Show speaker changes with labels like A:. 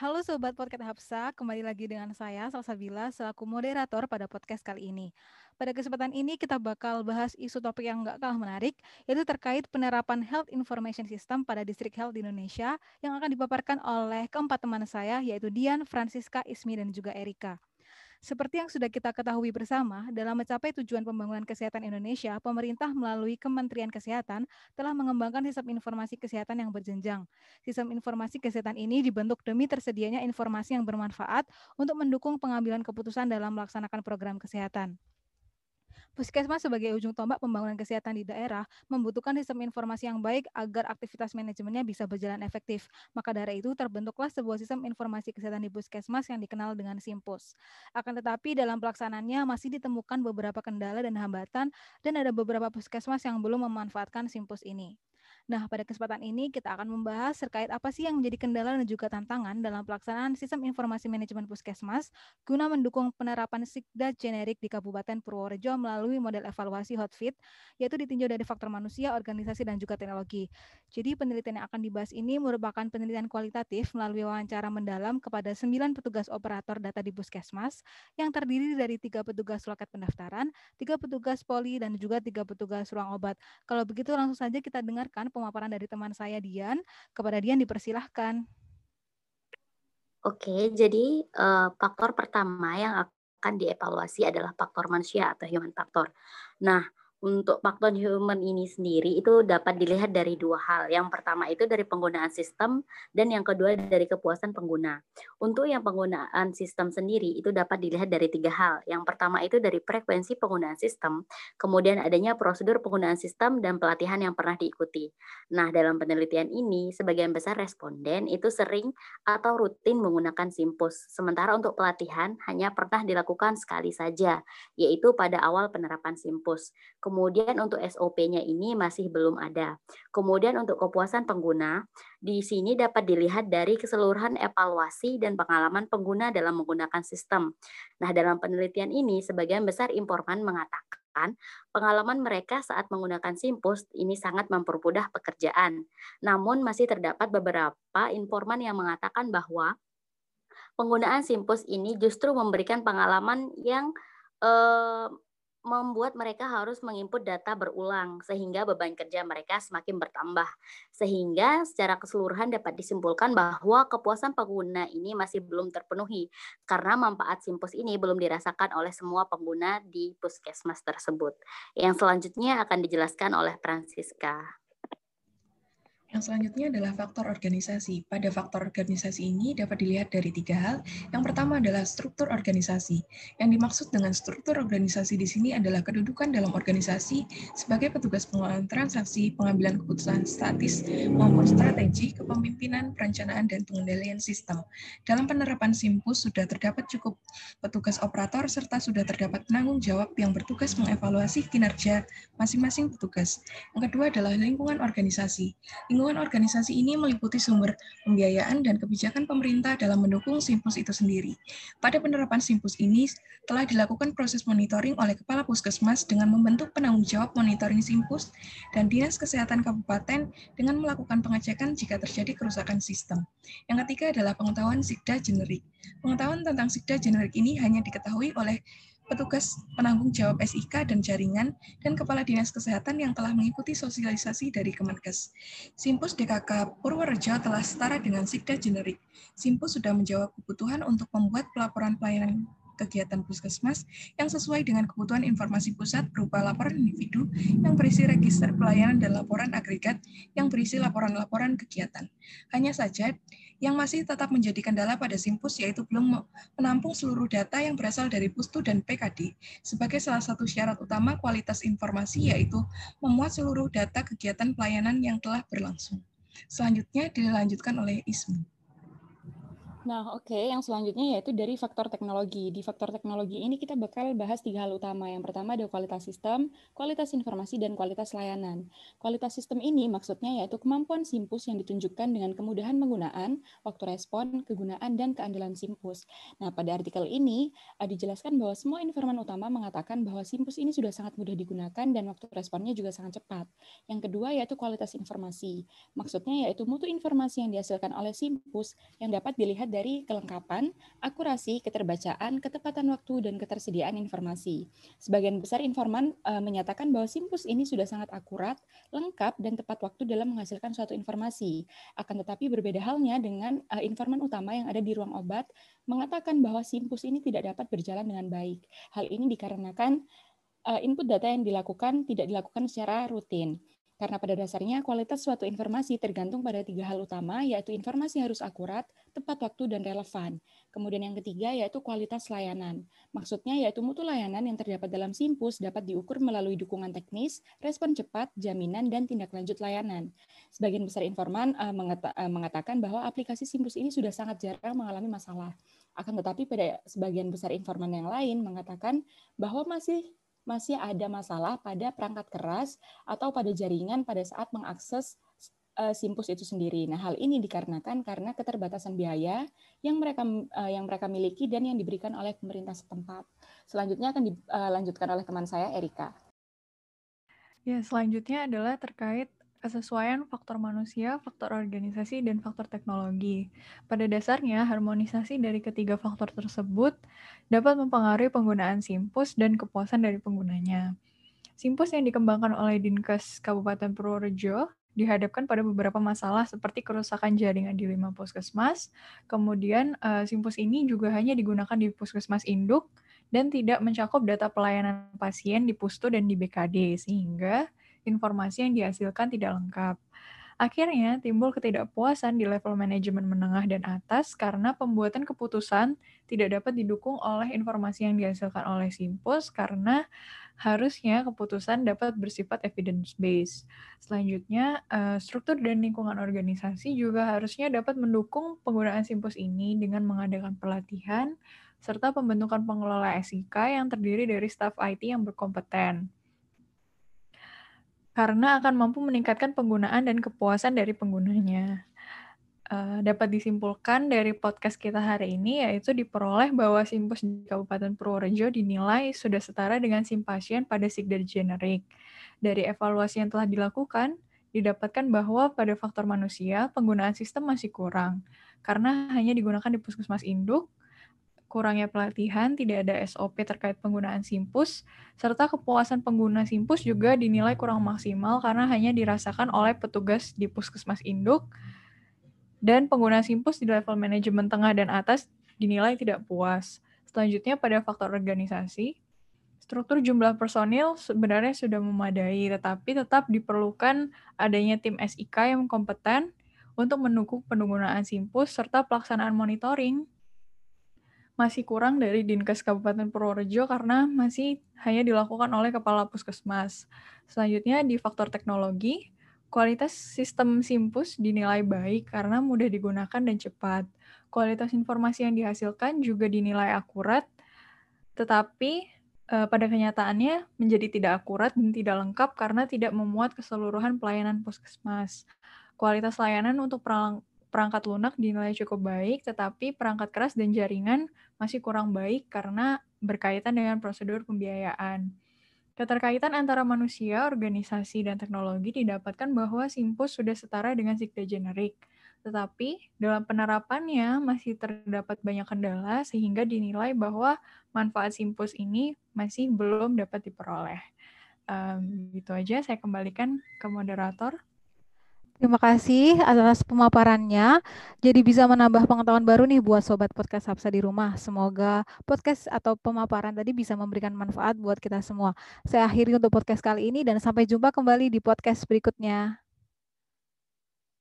A: Halo Sobat Podcast Hapsa, kembali lagi dengan saya Salsabila selaku moderator pada podcast kali ini. Pada kesempatan ini kita bakal bahas isu topik yang nggak kalah menarik, yaitu terkait penerapan Health Information System pada Distrik Health di Indonesia yang akan dipaparkan oleh keempat teman saya, yaitu Dian, Francisca, Ismi, dan juga Erika. Seperti yang sudah kita ketahui bersama, dalam mencapai tujuan pembangunan kesehatan Indonesia, pemerintah melalui Kementerian Kesehatan telah mengembangkan sistem informasi kesehatan yang berjenjang. Sistem informasi kesehatan ini dibentuk demi tersedianya informasi yang bermanfaat untuk mendukung pengambilan keputusan dalam melaksanakan program kesehatan. Puskesmas sebagai ujung tombak pembangunan kesehatan di daerah membutuhkan sistem informasi yang baik agar aktivitas manajemennya bisa berjalan efektif. Maka dari itu terbentuklah sebuah sistem informasi kesehatan di Puskesmas yang dikenal dengan Simpus. Akan tetapi dalam pelaksanaannya masih ditemukan beberapa kendala dan hambatan dan ada beberapa puskesmas yang belum memanfaatkan Simpus ini. Nah, pada kesempatan ini kita akan membahas terkait apa sih yang menjadi kendala dan juga tantangan dalam pelaksanaan sistem informasi manajemen puskesmas guna mendukung penerapan SIGDA generik di Kabupaten Purworejo melalui model evaluasi hotfit, yaitu ditinjau dari faktor manusia, organisasi, dan juga teknologi. Jadi penelitian yang akan dibahas ini merupakan penelitian kualitatif melalui wawancara mendalam kepada sembilan petugas operator data di puskesmas yang terdiri dari tiga petugas loket pendaftaran, tiga petugas poli, dan juga tiga petugas ruang obat. Kalau begitu langsung saja kita dengarkan pemaparan dari teman saya Dian. Kepada Dian dipersilahkan.
B: Oke, jadi uh, faktor pertama yang akan dievaluasi adalah faktor manusia atau human factor. Nah, untuk faktor human ini sendiri itu dapat dilihat dari dua hal. Yang pertama itu dari penggunaan sistem dan yang kedua dari kepuasan pengguna. Untuk yang penggunaan sistem sendiri itu dapat dilihat dari tiga hal. Yang pertama itu dari frekuensi penggunaan sistem, kemudian adanya prosedur penggunaan sistem dan pelatihan yang pernah diikuti. Nah, dalam penelitian ini sebagian besar responden itu sering atau rutin menggunakan Simpus. Sementara untuk pelatihan hanya pernah dilakukan sekali saja, yaitu pada awal penerapan Simpus. Untuk SOP-nya ini masih belum ada. Kemudian untuk kepuasan pengguna, di sini dapat dilihat dari keseluruhan evaluasi dan pengalaman pengguna dalam menggunakan sistem. Nah, dalam penelitian ini, sebagian besar informan mengatakan pengalaman mereka saat menggunakan Simpus ini sangat mempermudah pekerjaan. Namun masih terdapat beberapa informan yang mengatakan bahwa penggunaan Simpus ini justru memberikan pengalaman yang eh, membuat mereka harus menginput data berulang sehingga beban kerja mereka semakin bertambah. Sehingga secara keseluruhan dapat disimpulkan bahwa kepuasan pengguna ini masih belum terpenuhi karena manfaat Simpus ini belum dirasakan oleh semua pengguna di puskesmas tersebut. Yang selanjutnya akan dijelaskan oleh Francisca.
C: Yang selanjutnya adalah faktor organisasi. Pada faktor organisasi ini dapat dilihat dari tiga hal. Yang pertama adalah struktur organisasi. Yang dimaksud dengan struktur organisasi di sini adalah kedudukan dalam organisasi sebagai petugas pengelolaan transaksi, pengambilan keputusan statis, maupun strategi, kepemimpinan, perencanaan, dan pengendalian sistem. Dalam penerapan Simpus sudah terdapat cukup petugas operator serta sudah terdapat penanggung jawab yang bertugas mengevaluasi kinerja masing-masing petugas. Yang kedua adalah lingkungan organisasi. Organisasi ini meliputi sumber pembiayaan dan kebijakan pemerintah dalam mendukung Simpus itu sendiri. Pada penerapan Simpus ini telah dilakukan proses monitoring oleh Kepala Puskesmas dengan membentuk penanggung jawab monitoring Simpus dan Dinas Kesehatan Kabupaten dengan melakukan pengecekan jika terjadi kerusakan sistem. Yang ketiga adalah pengetahuan SIGDA generik. Pengetahuan tentang SIGDA generik ini hanya diketahui oleh petugas penanggung jawab SIK dan jaringan, dan Kepala Dinas Kesehatan yang telah mengikuti sosialisasi dari Kemenkes. Simpus DKK Purworejo telah setara dengan Sikda generik. Simpus sudah menjawab kebutuhan untuk membuat pelaporan pelayanan kegiatan puskesmas yang sesuai dengan kebutuhan informasi pusat berupa laporan individu yang berisi register pelayanan dan laporan agregat yang berisi laporan-laporan kegiatan. Hanya saja, yang masih tetap menjadi kendala pada Simpus yaitu belum menampung seluruh data yang berasal dari Pustu dan PKD sebagai salah satu syarat utama kualitas informasi yaitu memuat seluruh data kegiatan pelayanan yang telah berlangsung. Selanjutnya dilanjutkan oleh Ismu.
D: Nah, oke, okay. yang selanjutnya yaitu dari faktor teknologi. Di faktor teknologi ini kita bakal bahas tiga hal utama. Yang pertama ada kualitas sistem, kualitas informasi, dan kualitas layanan. Kualitas sistem ini maksudnya yaitu kemampuan Simpus yang ditunjukkan dengan kemudahan penggunaan, waktu respon, kegunaan, dan keandalan Simpus. Nah, pada artikel ini uh, dijelaskan bahwa semua informan utama mengatakan bahwa Simpus ini sudah sangat mudah digunakan dan waktu responnya juga sangat cepat. Yang kedua yaitu kualitas informasi. Maksudnya yaitu mutu informasi yang dihasilkan oleh Simpus yang dapat dilihat dari kelengkapan, akurasi, keterbacaan, ketepatan waktu, dan ketersediaan informasi. Sebagian besar informan uh, menyatakan bahwa Simpus ini sudah sangat akurat, lengkap, dan tepat waktu dalam menghasilkan suatu informasi. Akan tetapi berbeda halnya dengan uh, informan utama yang ada di ruang obat mengatakan bahwa Simpus ini tidak dapat berjalan dengan baik. Hal ini dikarenakan uh, input data yang dilakukan tidak dilakukan secara rutin. Karena pada dasarnya kualitas suatu informasi tergantung pada tiga hal utama, yaitu informasi harus akurat, tepat waktu, dan relevan. Kemudian yang ketiga yaitu kualitas layanan. Maksudnya yaitu mutu layanan yang terdapat dalam Simpus dapat diukur melalui dukungan teknis, respon cepat, jaminan, dan tindak lanjut layanan. Sebagian besar informan mengata uh, mengatakan bahwa aplikasi Simpus ini sudah sangat jarang mengalami masalah. Akan tetapi pada sebagian besar informan yang lain mengatakan bahwa masih masih ada masalah pada perangkat keras atau pada jaringan pada saat mengakses uh, Simpus itu sendiri. Nah, hal ini dikarenakan karena keterbatasan biaya yang mereka uh, yang mereka miliki dan yang diberikan oleh pemerintah setempat. Selanjutnya akan dilanjutkan oleh teman saya Erika.
E: Ya, selanjutnya adalah terkait kesesuaian faktor manusia, faktor organisasi, dan faktor teknologi. Pada dasarnya, harmonisasi dari ketiga faktor tersebut dapat mempengaruhi penggunaan Simpus dan kepuasan dari penggunanya. Simpus yang dikembangkan oleh Dinkes Kabupaten Purworejo dihadapkan pada beberapa masalah seperti kerusakan jaringan di lima puskesmas. Kemudian, uh, Simpus ini juga hanya digunakan di puskesmas induk dan tidak mencakup data pelayanan pasien di Pustu dan di BKD, sehingga informasi yang dihasilkan tidak lengkap. Akhirnya, timbul ketidakpuasan di level manajemen menengah dan atas karena pembuatan keputusan tidak dapat didukung oleh informasi yang dihasilkan oleh Simpus karena harusnya keputusan dapat bersifat evidence-based. Selanjutnya, eh, struktur dan lingkungan organisasi juga harusnya dapat mendukung penggunaan Simpus ini dengan mengadakan pelatihan serta pembentukan pengelola SIK yang terdiri dari staf IT yang berkompeten karena akan mampu meningkatkan penggunaan dan kepuasan dari penggunanya. Uh, dapat disimpulkan dari podcast kita hari ini yaitu diperoleh bahwa Simpus di Kabupaten Purworejo dinilai sudah setara dengan Simpasien pada Sigder generik. Dari evaluasi yang telah dilakukan, didapatkan bahwa pada faktor manusia, penggunaan sistem masih kurang, karena hanya digunakan di puskesmas induk, kurangnya pelatihan, tidak ada SOP terkait penggunaan Simpus, serta kepuasan pengguna Simpus juga dinilai kurang maksimal karena hanya dirasakan oleh petugas di puskesmas induk, dan pengguna Simpus di level manajemen tengah dan atas dinilai tidak puas. Selanjutnya pada faktor organisasi, struktur jumlah personil sebenarnya sudah memadai, tetapi tetap diperlukan adanya tim SIK yang kompeten untuk mendukung penggunaan Simpus serta pelaksanaan monitoring masih kurang dari Dinkes Kabupaten Purworejo karena masih hanya dilakukan oleh Kepala Puskesmas. Selanjutnya di faktor teknologi, kualitas sistem Simpus dinilai baik karena mudah digunakan dan cepat. Kualitas informasi yang dihasilkan juga dinilai akurat, tetapi eh, pada kenyataannya menjadi tidak akurat dan tidak lengkap karena tidak memuat keseluruhan pelayanan puskesmas. Kualitas layanan untuk perangkat lunak dinilai cukup baik, tetapi perangkat keras dan jaringan masih kurang baik karena berkaitan dengan prosedur pembiayaan. Keterkaitan antara manusia, organisasi, dan teknologi didapatkan bahwa Simpus sudah setara dengan Sikta generik. Tetapi dalam penerapannya masih terdapat banyak kendala sehingga dinilai bahwa manfaat Simpus ini masih belum dapat diperoleh. Um, gitu aja, saya kembalikan ke moderator.
A: Terima kasih atas pemaparannya. Jadi bisa menambah pengetahuan baru nih buat sobat podcast Hapsa di rumah. Semoga podcast atau pemaparan tadi bisa memberikan manfaat buat kita semua. Saya akhiri untuk podcast kali ini dan sampai jumpa kembali di podcast berikutnya.